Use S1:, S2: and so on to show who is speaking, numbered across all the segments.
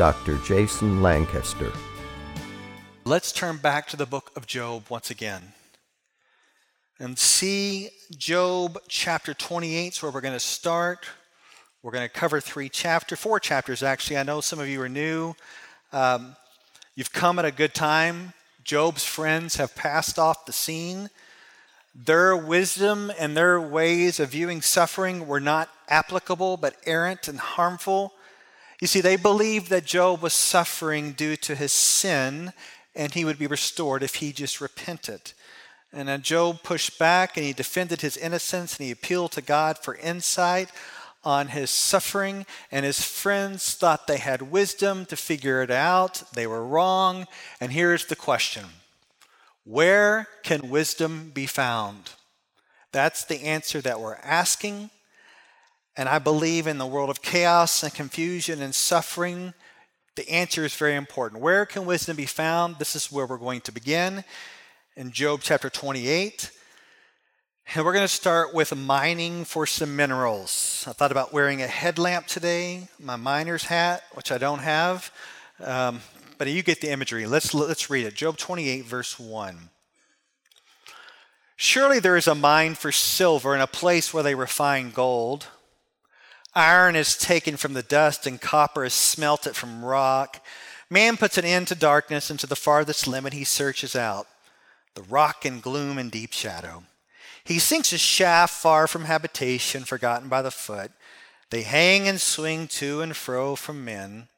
S1: Dr. Jason Lancaster.
S2: Let's turn back to the book of Job once again and see Job chapter 28 is where we're going to start. We're going to cover three chapters, four chapters actually. I know some of you are new. Um, you've come at a good time. Job's friends have passed off the scene. Their wisdom and their ways of viewing suffering were not applicable, but errant and harmful. You see, they believed that Job was suffering due to his sin and he would be restored if he just repented. And then Job pushed back and he defended his innocence and he appealed to God for insight on his suffering. And his friends thought they had wisdom to figure it out. They were wrong. And here's the question Where can wisdom be found? That's the answer that we're asking. And I believe in the world of chaos and confusion and suffering, the answer is very important. Where can wisdom be found? This is where we're going to begin in Job chapter 28. And we're going to start with mining for some minerals. I thought about wearing a headlamp today, my miner's hat, which I don't have. Um, but you get the imagery. Let's, let's read it. Job 28, verse 1. Surely there is a mine for silver and a place where they refine gold. Iron is taken from the dust, and copper is smelted from rock. Man puts an end to darkness, and to the farthest limit he searches out the rock in gloom and deep shadow. He sinks a shaft far from habitation, forgotten by the foot. They hang and swing to and fro from men,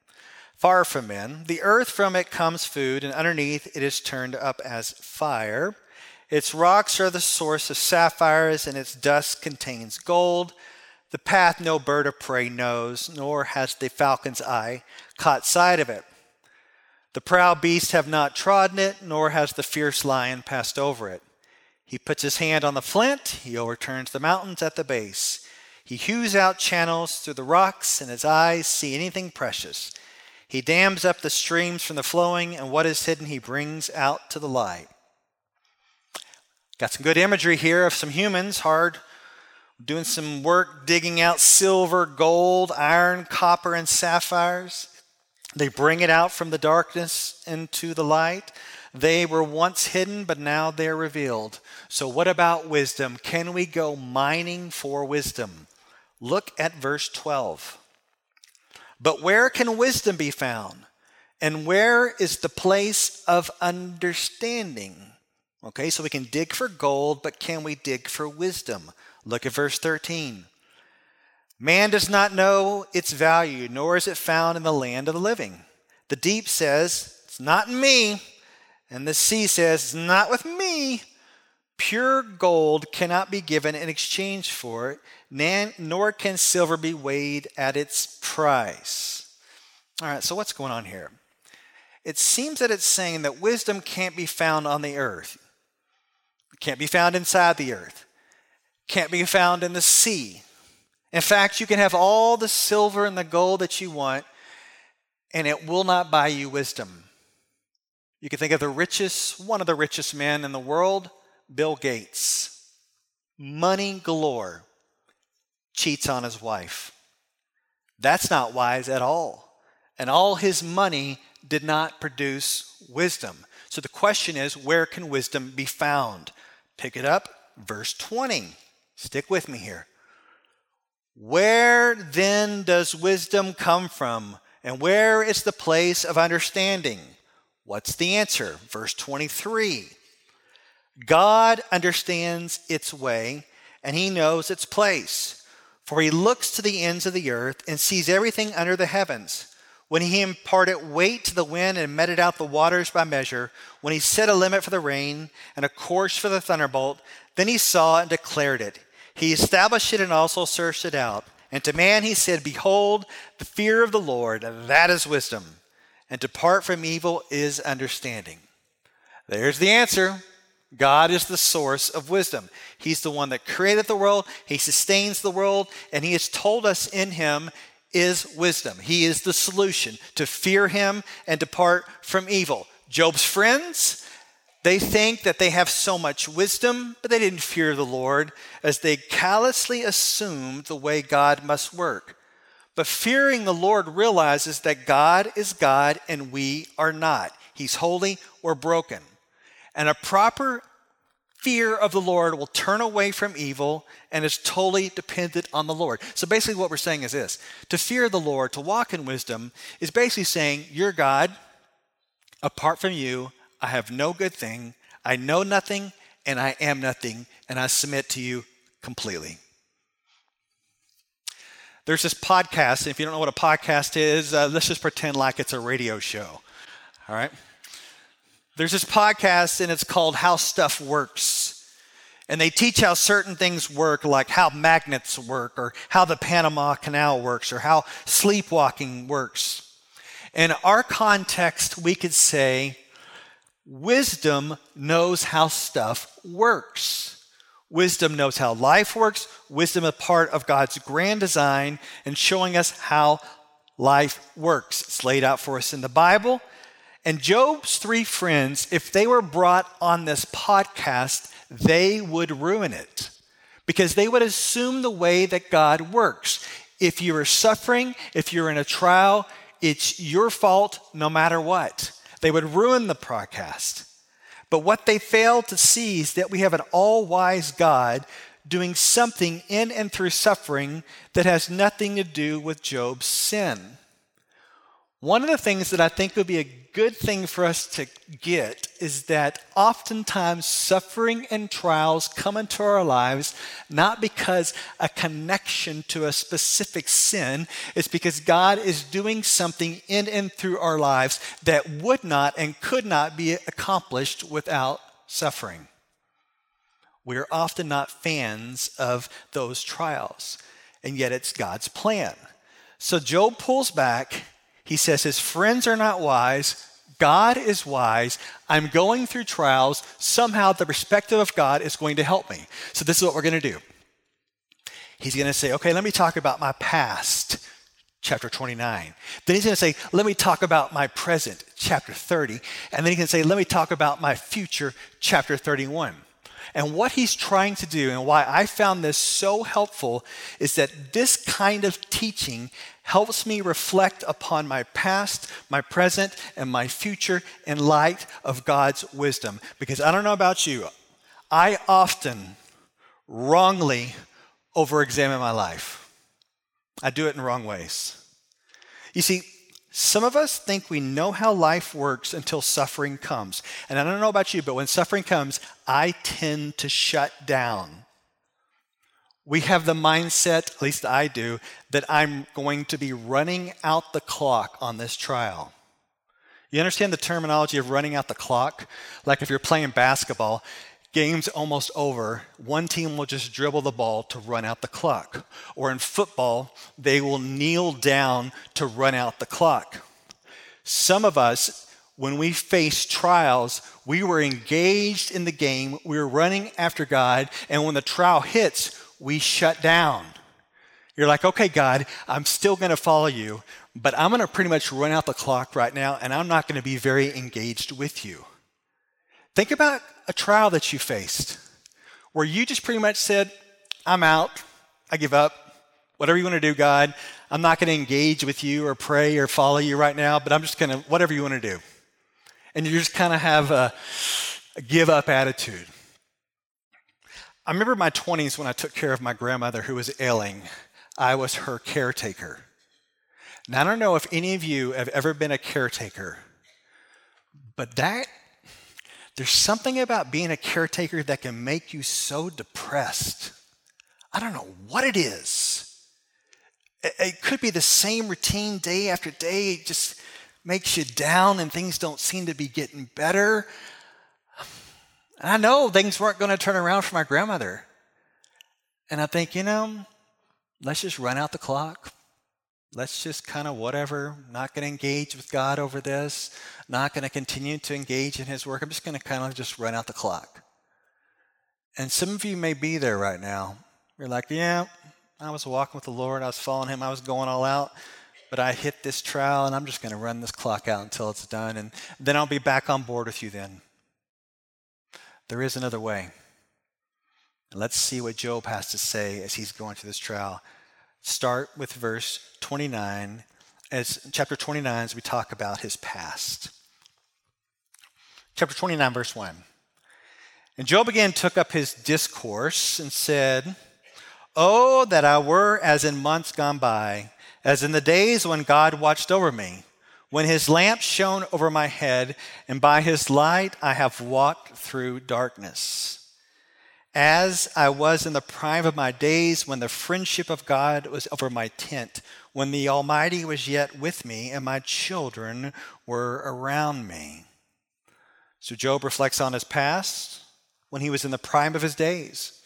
S2: far from men. The earth from it comes food, and underneath it is turned up as fire. Its rocks are the source of sapphires, and its dust contains gold. The path no bird of prey knows, nor has the falcon's eye caught sight of it. The proud beasts have not trodden it, nor has the fierce lion passed over it. He puts his hand on the flint, he overturns the mountains at the base. He hews out channels through the rocks, and his eyes see anything precious. He dams up the streams from the flowing, and what is hidden he brings out to the light. Got some good imagery here of some humans, hard doing some work digging out silver, gold, iron, copper, and sapphires. They bring it out from the darkness into the light. They were once hidden, but now they're revealed. So, what about wisdom? Can we go mining for wisdom? Look at verse 12. But where can wisdom be found? And where is the place of understanding? Okay, so we can dig for gold, but can we dig for wisdom? Look at verse 13. Man does not know its value, nor is it found in the land of the living. The deep says, It's not in me. And the sea says, It's not with me. Pure gold cannot be given in exchange for it, nor can silver be weighed at its price. All right, so what's going on here? It seems that it's saying that wisdom can't be found on the earth, it can't be found inside the earth can't be found in the sea. In fact, you can have all the silver and the gold that you want, and it will not buy you wisdom. You can think of the richest, one of the richest men in the world, Bill Gates. Money galore, cheats on his wife. That's not wise at all. And all his money did not produce wisdom. So the question is where can wisdom be found? Pick it up, verse 20. Stick with me here. Where then does wisdom come from? And where is the place of understanding? What's the answer? Verse 23 God understands its way, and he knows its place. For he looks to the ends of the earth and sees everything under the heavens. When he imparted weight to the wind and meted out the waters by measure, when he set a limit for the rain and a course for the thunderbolt, then he saw and declared it. He established it and also searched it out. And to man he said, Behold, the fear of the Lord, that is wisdom. and depart from evil is understanding. There's the answer. God is the source of wisdom. He's the one that created the world, He sustains the world, and He has told us in Him is wisdom. He is the solution to fear Him and depart from evil. Job's friends, they think that they have so much wisdom, but they didn't fear the Lord as they callously assumed the way God must work. But fearing the Lord realizes that God is God and we are not. He's holy or broken. And a proper fear of the Lord will turn away from evil and is totally dependent on the Lord. So basically, what we're saying is this to fear the Lord, to walk in wisdom, is basically saying, You're God. Apart from you, I have no good thing. I know nothing and I am nothing, and I submit to you completely. There's this podcast, if you don't know what a podcast is, uh, let's just pretend like it's a radio show. All right? There's this podcast, and it's called How Stuff Works. And they teach how certain things work, like how magnets work, or how the Panama Canal works, or how sleepwalking works. In our context, we could say wisdom knows how stuff works. Wisdom knows how life works. Wisdom is part of God's grand design and showing us how life works. It's laid out for us in the Bible. And Job's three friends, if they were brought on this podcast, they would ruin it because they would assume the way that God works. If you are suffering, if you're in a trial, it's your fault no matter what. They would ruin the podcast. But what they fail to see is that we have an all wise God doing something in and through suffering that has nothing to do with Job's sin. One of the things that I think would be a good thing for us to get is that oftentimes suffering and trials come into our lives not because a connection to a specific sin, it's because God is doing something in and through our lives that would not and could not be accomplished without suffering. We're often not fans of those trials, and yet it's God's plan. So Job pulls back he says his friends are not wise. God is wise. I'm going through trials. Somehow the perspective of God is going to help me. So this is what we're going to do. He's going to say, okay, let me talk about my past, chapter 29. Then he's going to say, let me talk about my present, chapter 30. And then he can say, let me talk about my future, chapter 31. And what he's trying to do, and why I found this so helpful, is that this kind of teaching helps me reflect upon my past, my present, and my future in light of God's wisdom. Because I don't know about you, I often wrongly over examine my life. I do it in wrong ways. You see, some of us think we know how life works until suffering comes. And I don't know about you, but when suffering comes, I tend to shut down. We have the mindset, at least I do, that I'm going to be running out the clock on this trial. You understand the terminology of running out the clock? Like if you're playing basketball, game's almost over, one team will just dribble the ball to run out the clock. Or in football, they will kneel down to run out the clock. Some of us, when we face trials, we were engaged in the game, we were running after God, and when the trial hits, we shut down. You're like, okay, God, I'm still going to follow you, but I'm going to pretty much run out the clock right now, and I'm not going to be very engaged with you. Think about a trial that you faced where you just pretty much said, I'm out, I give up, whatever you want to do, God. I'm not going to engage with you or pray or follow you right now, but I'm just going to, whatever you want to do. And you just kind of have a, a give up attitude. I remember my 20s when I took care of my grandmother who was ailing. I was her caretaker. Now, I don't know if any of you have ever been a caretaker, but that there's something about being a caretaker that can make you so depressed. I don't know what it is. It, could be the same routine day after day. It just makes you down and things don't seem to be getting better. And I know things weren't going to turn around for my grandmother. And I think, you know, let's just run out the clock. let's just kind of whatever, not going to engage with God over this, not going to continue to engage in His work. I'm just going to kind of just run out the clock. And some of you may be there right now. You're like, yeah, I was walking with the Lord, I was following Him, I was going all out, but I hit this trial and I'm just going to run this clock out until it's done, and then I'll be back on board with you then. There is another way. And let's see what Job has to say as he's going through this trial. Start with verse 29, as chapter 29, as we talk about his past. Chapter 29, verse 1. And Job again took up his discourse and said, Oh, that I were as in months gone by, as in the days when God watched over me, when his lamp shone over my head, and by his light I have walked through darkness as I was in the prime of my days when the friendship of God was over my tent, when the Almighty was yet with me and my children were around me. So Job reflects on his past when he was in the prime of his days.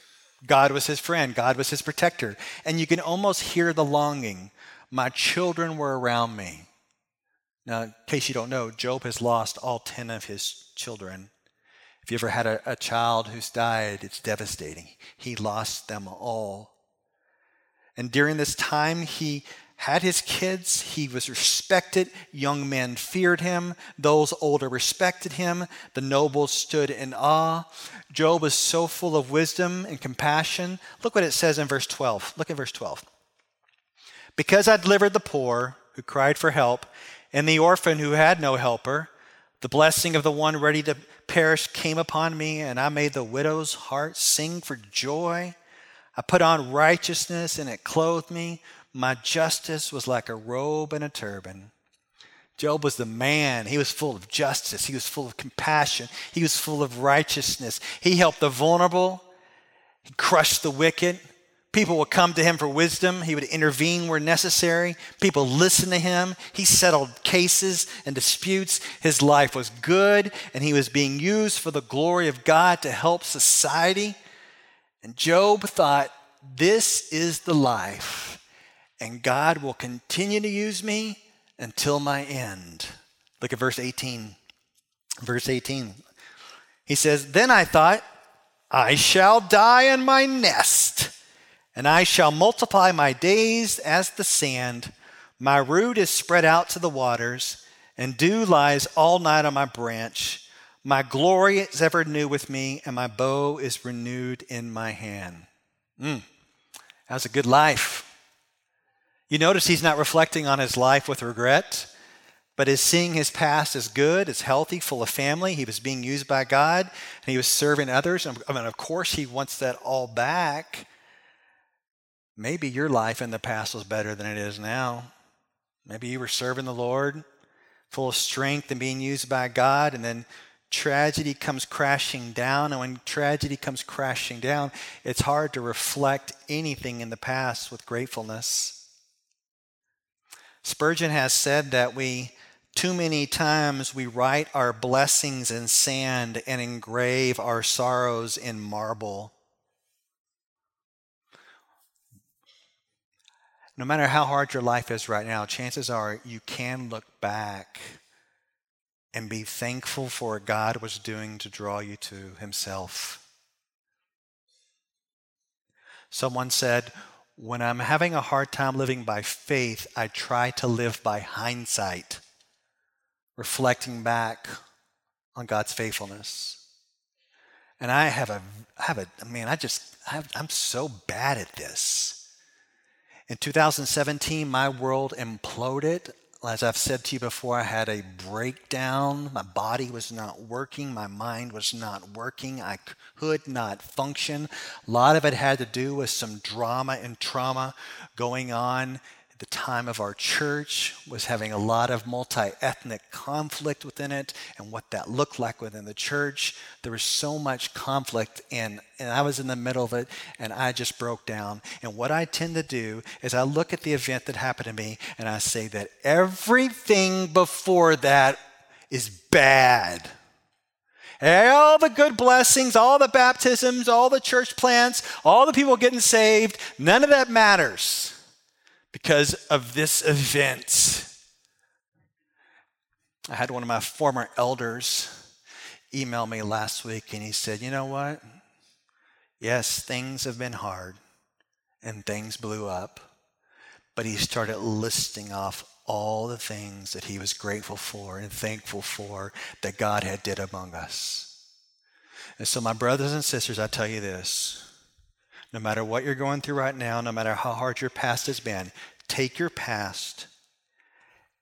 S2: God was his friend, God was his protector. And you can almost hear the longing. My children were around me. Now, in case you don't know, Job has lost all 10 of his children if you ever had a, a child who's died, it's devastating. He lost them all. And during this time, he had his kids. He was respected. Young men feared him. Those older respected him. The nobles stood in awe. Job was so full of wisdom and compassion. Look what it says in verse 12. Look at verse 12. Because I delivered the poor who cried for help, and the orphan who had no helper, the blessing of the one ready to perish came upon me, and I made the widow's heart sing for joy. I put on righteousness, and it clothed me. My justice was like a robe and a turban. Job was the man. He was full of justice. He was full of compassion. He was full of righteousness. He helped the vulnerable. He crushed the wicked. People would come to him for wisdom. He would intervene where necessary. People listened to him. He settled cases and disputes. His life was good, and he was being used for the glory of God to help society. And Job thought, This is the life, and God will continue to use me until my end. Look at verse 18. Verse 18. He says, Then I thought, I shall die in my nest and I shall multiply my days as the sand. My root is spread out to the waters, and dew lies all night on my branch. My glory is ever new with me, and my bow is renewed in my hand. Mm, that was a good life. You notice he's not reflecting on his life with regret, but is seeing his past as good, as healthy, full of family. He was being used by God, and he was serving others. Mean, of course, he wants that all back. Maybe your life in the past was better than it is now. Maybe you were serving the Lord, full of strength and being used by God, and then tragedy comes crashing down. And when tragedy comes crashing down, it's hard to reflect anything in the past with gratefulness. Spurgeon has said that we too many times we write our blessings in sand and engrave our sorrows in marble. No matter how hard your life is right now, chances are you can look back and be thankful for what God was doing to draw you to Himself. Someone said, When I'm having a hard time living by faith, I try to live by hindsight, reflecting back on God's faithfulness. And I have a, I have a, I mean, I just, I have, I'm so bad at this. In 2017, my world imploded. As I've said to you before, I had a breakdown. My body was not working. My mind was not working. I could not function. A lot of it had to do with some drama and trauma going on the time of our church was having a lot of multi ethnic conflict within it and what that looked like within the church. There was so much conflict, and, and I was in the middle of it, and I just broke down. And what I tend to do is I look at the event that happened to me, and I say that everything before that is bad. All the good blessings, all the baptisms, all the church plants, all the people getting saved, none of that matters because of this event. I had one of my former elders email me last week and he said, You know what? Yes, things have been hard and things blew up, but he started listing off all the things that he was grateful for and thankful for that God had did among us. And so, my brothers and sisters, I tell you this no matter what you're going through right now, no matter how hard your past has been, take your past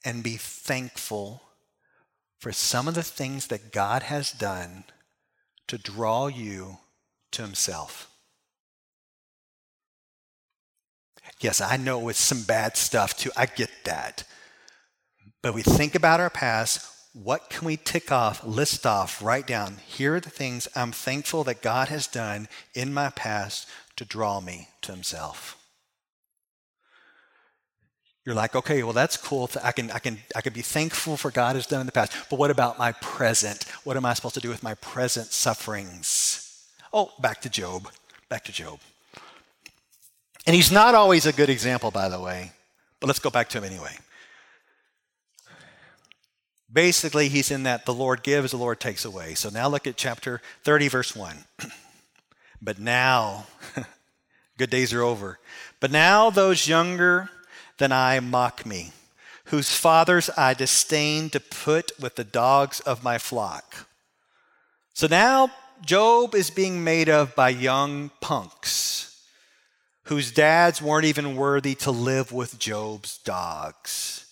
S2: and be thankful for some of the things that God has done to draw you to Himself. Yes, I know it's some bad stuff too. I get that. But we think about our past. What can we tick off, list off, write down? Here are the things I'm thankful that God has done in my past to draw me to Himself. You're like, okay, well, that's cool. I can, I, can, I can be thankful for God has done in the past. But what about my present? What am I supposed to do with my present sufferings? Oh, back to Job. Back to Job. And he's not always a good example, by the way, but let's go back to him anyway. Basically, he's in that the Lord gives, the Lord takes away. So now look at chapter 30, verse 1. but now, good days are over. But now those younger than I mock me, whose fathers I disdain to put with the dogs of my flock. So now Job is being made of by young punks whose dads weren't even worthy to live with Job's dogs.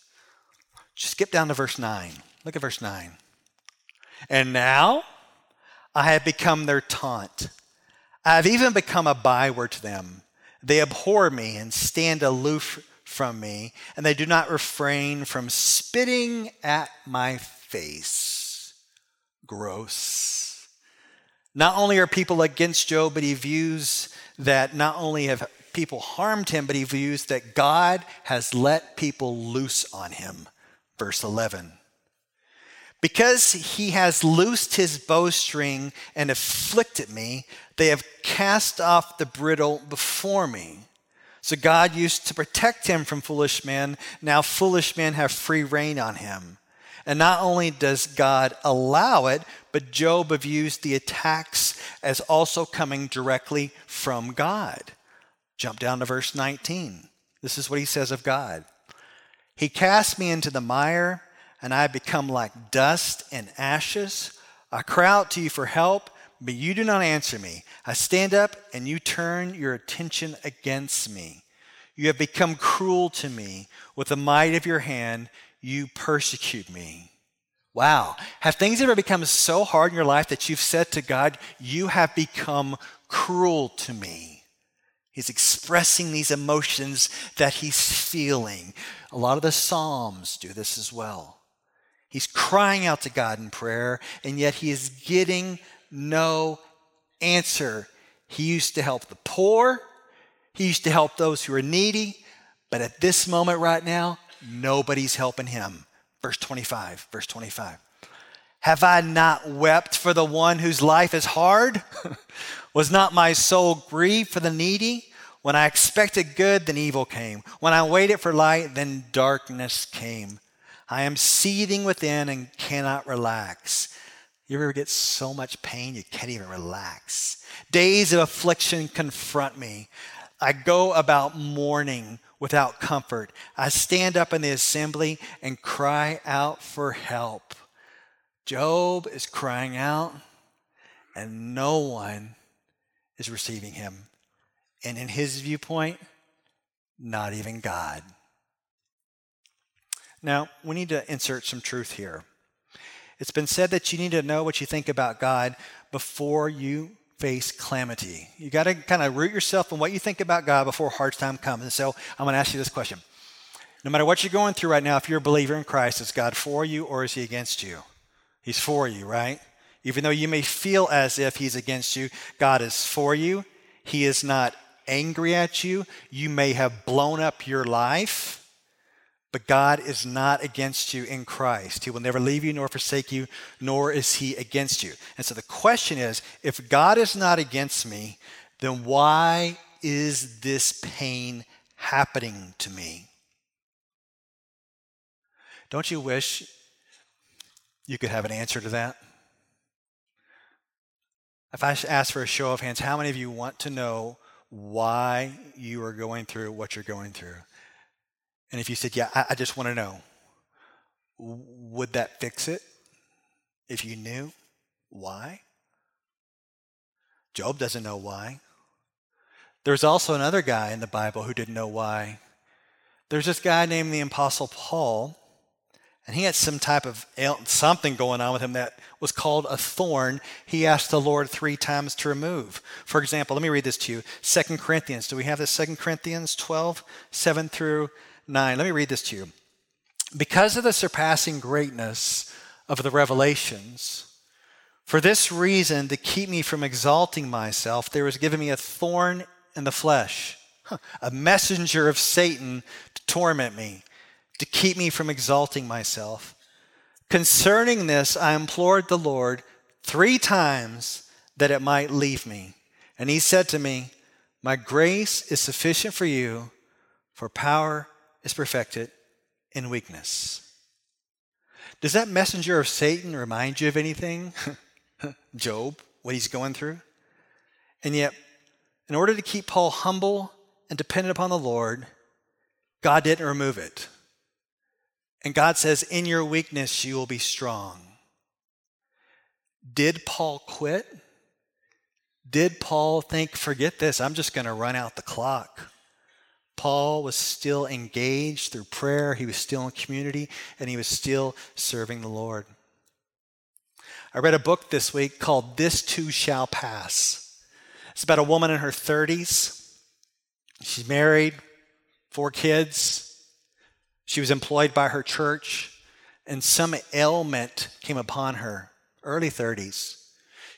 S2: Just skip down to verse 9. Look at verse 9. And now I have become their taunt. I have even become a byword to them. They abhor me and stand aloof from me, and they do not refrain from spitting at my face. Gross. Not only are people against Job, but he views that not only have people harmed him, but he views that God has let people loose on him. Verse 11. Because he has loosed his bowstring and afflicted me, they have cast off the bridle before me. So God used to protect him from foolish men. Now foolish men have free rein on him. And not only does God allow it, but Job views the attacks as also coming directly from God. Jump down to verse 19. This is what he says of God He cast me into the mire, and I become like dust and ashes. I cry out to you for help, but you do not answer me. I stand up and you turn your attention against me. You have become cruel to me. With the might of your hand, you persecute me. Wow. Have things ever become so hard in your life that you've said to God, You have become cruel to me? He's expressing these emotions that he's feeling. A lot of the Psalms do this as well. He's crying out to God in prayer, and yet he is getting no answer. He used to help the poor, he used to help those who are needy, but at this moment right now, nobody's helping him. Verse 25, verse 25. Have I not wept for the one whose life is hard? Was not my soul grieved for the needy? When I expected good, then evil came. When I waited for light, then darkness came. I am seething within and cannot relax. You ever get so much pain you can't even relax? Days of affliction confront me. I go about mourning without comfort. I stand up in the assembly and cry out for help. Job is crying out, and no one is receiving him. And in his viewpoint, not even God. Now, we need to insert some truth here. It's been said that you need to know what you think about God before you face calamity. You got to kind of root yourself in what you think about God before hard time comes. And so I'm going to ask you this question. No matter what you're going through right now, if you're a believer in Christ, is God for you or is he against you? He's for you, right? Even though you may feel as if he's against you, God is for you. He is not angry at you. You may have blown up your life but God is not against you in Christ. He will never leave you nor forsake you, nor is he against you. And so the question is if God is not against me, then why is this pain happening to me? Don't you wish you could have an answer to that? If I ask for a show of hands, how many of you want to know why you are going through what you're going through? And if you said, Yeah, I, I just want to know, would that fix it if you knew why? Job doesn't know why. There's also another guy in the Bible who didn't know why. There's this guy named the Apostle Paul, and he had some type of something going on with him that was called a thorn. He asked the Lord three times to remove. For example, let me read this to you. Second Corinthians. Do we have this? Second Corinthians 12, 7 through 9. Let me read this to you. Because of the surpassing greatness of the revelations, for this reason, to keep me from exalting myself, there was given me a thorn in the flesh, a messenger of Satan to torment me, to keep me from exalting myself. Concerning this, I implored the Lord three times that it might leave me. And he said to me, My grace is sufficient for you, for power is perfected in weakness. Does that messenger of Satan remind you of anything? Job, what he's going through? And yet, in order to keep Paul humble and dependent upon the Lord, God didn't remove it. And God says, In your weakness, you will be strong. Did Paul quit? Did Paul think, forget this, I'm just going to run out the clock? Paul was still engaged through prayer, he was still in community, and he was still serving the Lord. I read a book this week called This Too Shall Pass. It's about a woman in her 30s. She's married, four kids. She was employed by her church, and some ailment came upon her, early 30s.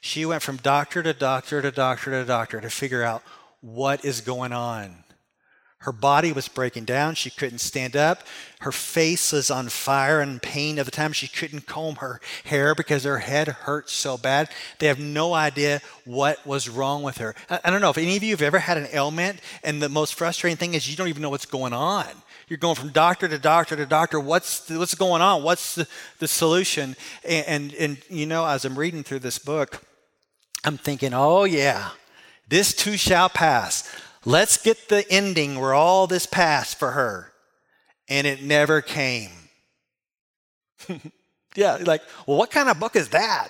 S2: She went from doctor to doctor to doctor to doctor to figure out what is going on. Her body was breaking down. She couldn't stand up. Her face was on fire and pain at the time. She couldn't comb her hair because her head hurt so bad. They have no idea what was wrong with her. I, don't know if any of you have ever had an ailment, and the most frustrating thing is you don't even know what's going on. You're going from doctor to doctor to doctor. What's the, what's going on? What's the, the solution? And, and and you know, as I'm reading through this book, I'm thinking, oh yeah, this too shall pass. Let's get the ending where all this passed for her. And it never came. yeah, like, well, what kind of book is that?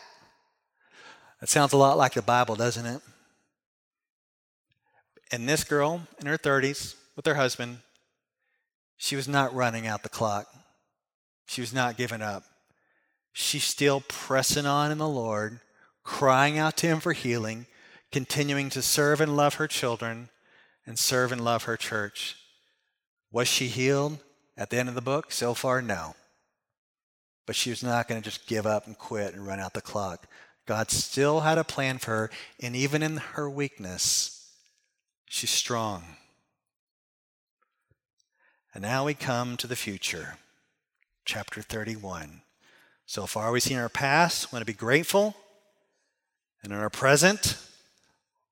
S2: That sounds a lot like the Bible, doesn't it? And this girl in her 30s with her husband, she was not running out the clock. She was not giving up. She's still pressing on in the Lord, crying out to Him for healing, continuing to serve and love her children, and serve and love her church. Was she healed at the end of the book? So far, no. But she was not going to just give up and quit and run out the clock. God still had a plan for her, and even in her weakness, she's strong. And now we come to the future, chapter 31. So far, we've seen our past, we want to be grateful. And in our present,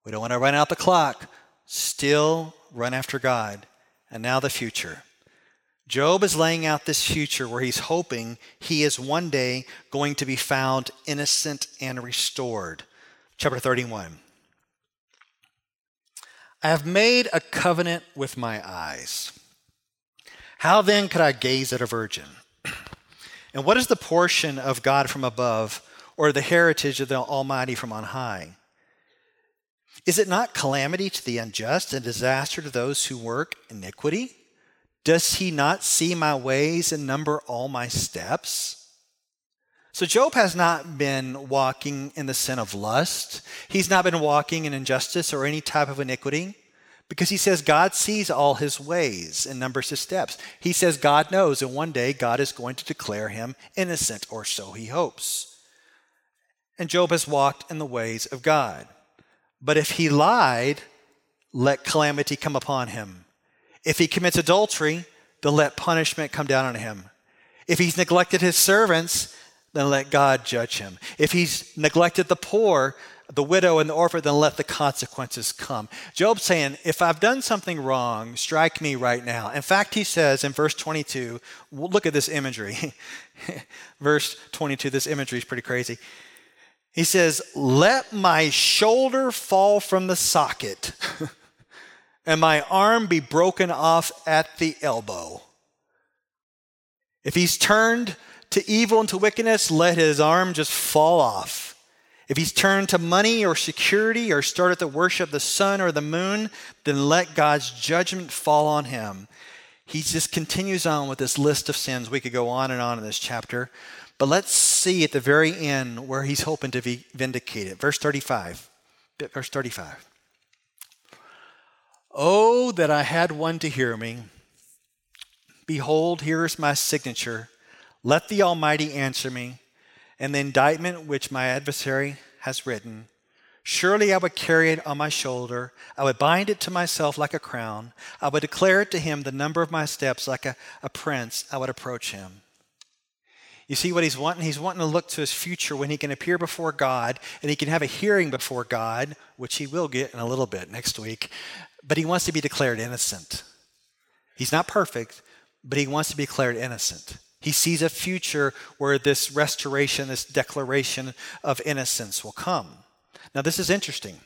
S2: we don't want to run out the clock still run after God, and now the future. Job is laying out this future where he's hoping he is one day going to be found innocent and restored. Chapter 31. I have made a covenant with my eyes. How then could I gaze at a virgin? And what is the portion of God from above, or the heritage of the Almighty from on high? Is it not calamity to the unjust and disaster to those who work iniquity? Does he not see my ways and number all my steps? So, Job has not been walking in the sin of lust. He's not been walking in injustice or any type of iniquity because he says God sees all his ways and numbers his steps. He says God knows, and one day God is going to declare him innocent, or so he hopes. And Job has walked in the ways of God. But if he lied, let calamity come upon him. If he commits adultery, then let punishment come down on him. If he's neglected his servants, then let God judge him. If he's neglected the poor, the widow and the orphan, then let the consequences come. Job's saying, if I've done something wrong, strike me right now. In fact, he says in verse 22, look at this imagery. verse 22, this imagery is pretty crazy. He says, Let my shoulder fall from the socket, and my arm be broken off at the elbow. If he's turned to evil and to wickedness, let his arm just fall off. If he's turned to money or security or started to worship the sun or the moon, then let God's judgment fall on him. He just continues on with this list of sins. We could go on and on in this chapter. But let's see at the very end where he's hoping to be vindicated. Verse 35. Verse 35. Oh, that I had one to hear me. Behold, here is my signature. Let the Almighty answer me and the indictment which my adversary has written. Surely I would carry it on my shoulder. I would bind it to myself like a crown. I would declare it to him the number of my steps like a, a prince. I would approach him. You see what he's wanting? He's wanting to look to his future when he can appear before God and he can have a hearing before God, which he will get in a little bit next week. But he wants to be declared innocent. He's not perfect, but he wants to be declared innocent. He sees a future where this restoration, this declaration of innocence will come. Now, this is interesting.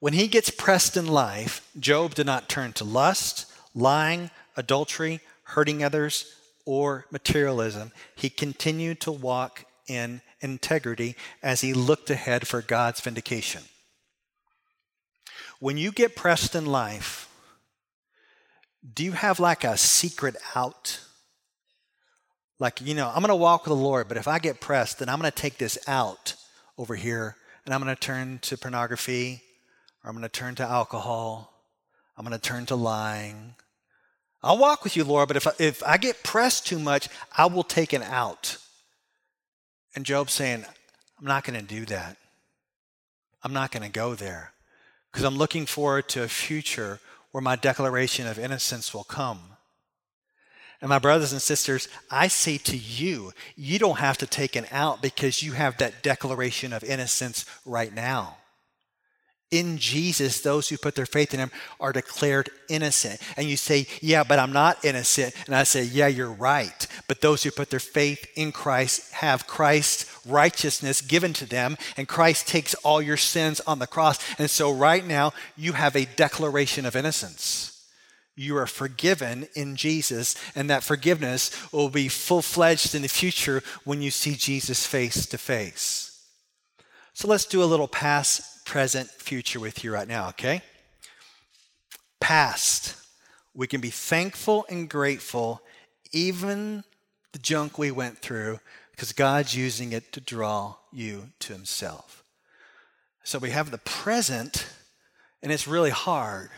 S2: When he gets pressed in life, Job did not turn to lust, lying, adultery, hurting others, or materialism. He continued to walk in integrity as he looked ahead for God's vindication. When you get pressed in life, do you have like a secret out? Like, you know, I'm going to walk with the Lord, but if I get pressed, then I'm going to take this out over here and I'm going to turn to pornography or I'm going to turn to alcohol. I'm going to turn to lying. I'll walk with you, Lord, but if I, if I get pressed too much, I will take an out. And Job's saying, I'm not going to do that. I'm not going to go there because I'm looking forward to a future where my declaration of innocence will come. And my brothers and sisters, I say to you, you don't have to take an out because you have that declaration of innocence right now. In Jesus, those who put their faith in him are declared innocent. And you say, Yeah, but I'm not innocent. And I say, Yeah, you're right. But those who put their faith in Christ have Christ's righteousness given to them, and Christ takes all your sins on the cross. And so right now, you have a declaration of innocence you are forgiven in Jesus, and that forgiveness will be full fledged in the future when you see Jesus face to face. So let's do a little past, present, future with you right now, okay? Past, we can be thankful and grateful, even the junk we went through, because God's using it to draw you to Himself. So we have the present, and it's really hard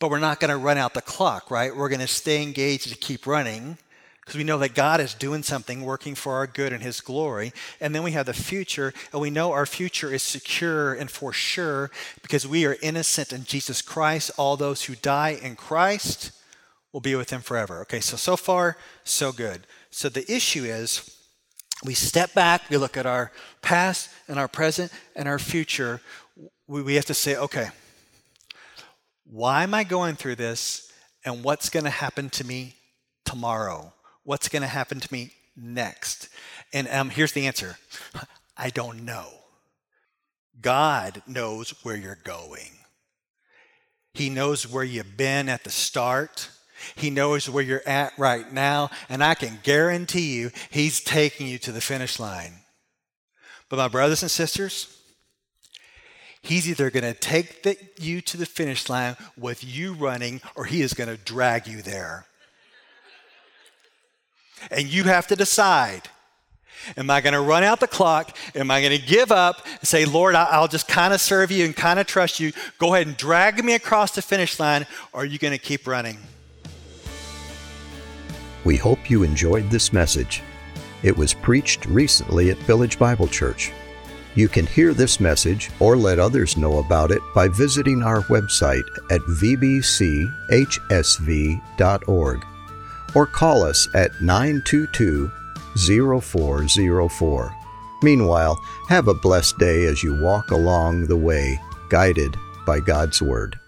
S2: but we're not going to run out the clock, right? We're going to stay engaged to keep running because we know that God is doing something working for our good and His glory. And then we have the future, and we know our future is secure and for sure because we are innocent in Jesus Christ. All those who die in Christ will be with Him forever. Okay, so so far, so good. So the issue is we step back, we look at our past and our present and our future. We, we have to say, okay, why am I going through this? And what's going to happen to me tomorrow? What's going to happen to me next? And um, here's the answer I don't know. God knows where you're going. He knows where you've been at the start. He knows where you're at right now. And I can guarantee you, He's taking you to the finish line. But, my brothers and sisters, He's either going to take the, you to the finish line with you running, or he is going to drag you there. And you have to decide Am I going to run out the clock? Am I going to give up and say, Lord, I'll just kind of serve you and kind of trust you? Go ahead and drag me across the finish line, or are you going to keep running?
S1: We hope you enjoyed this message. It was preached recently at Village Bible Church. You can hear this message or let others know about it by visiting our website at vbchsv.org or call us at 922 0404. Meanwhile, have a blessed day as you walk along the way, guided by God's Word.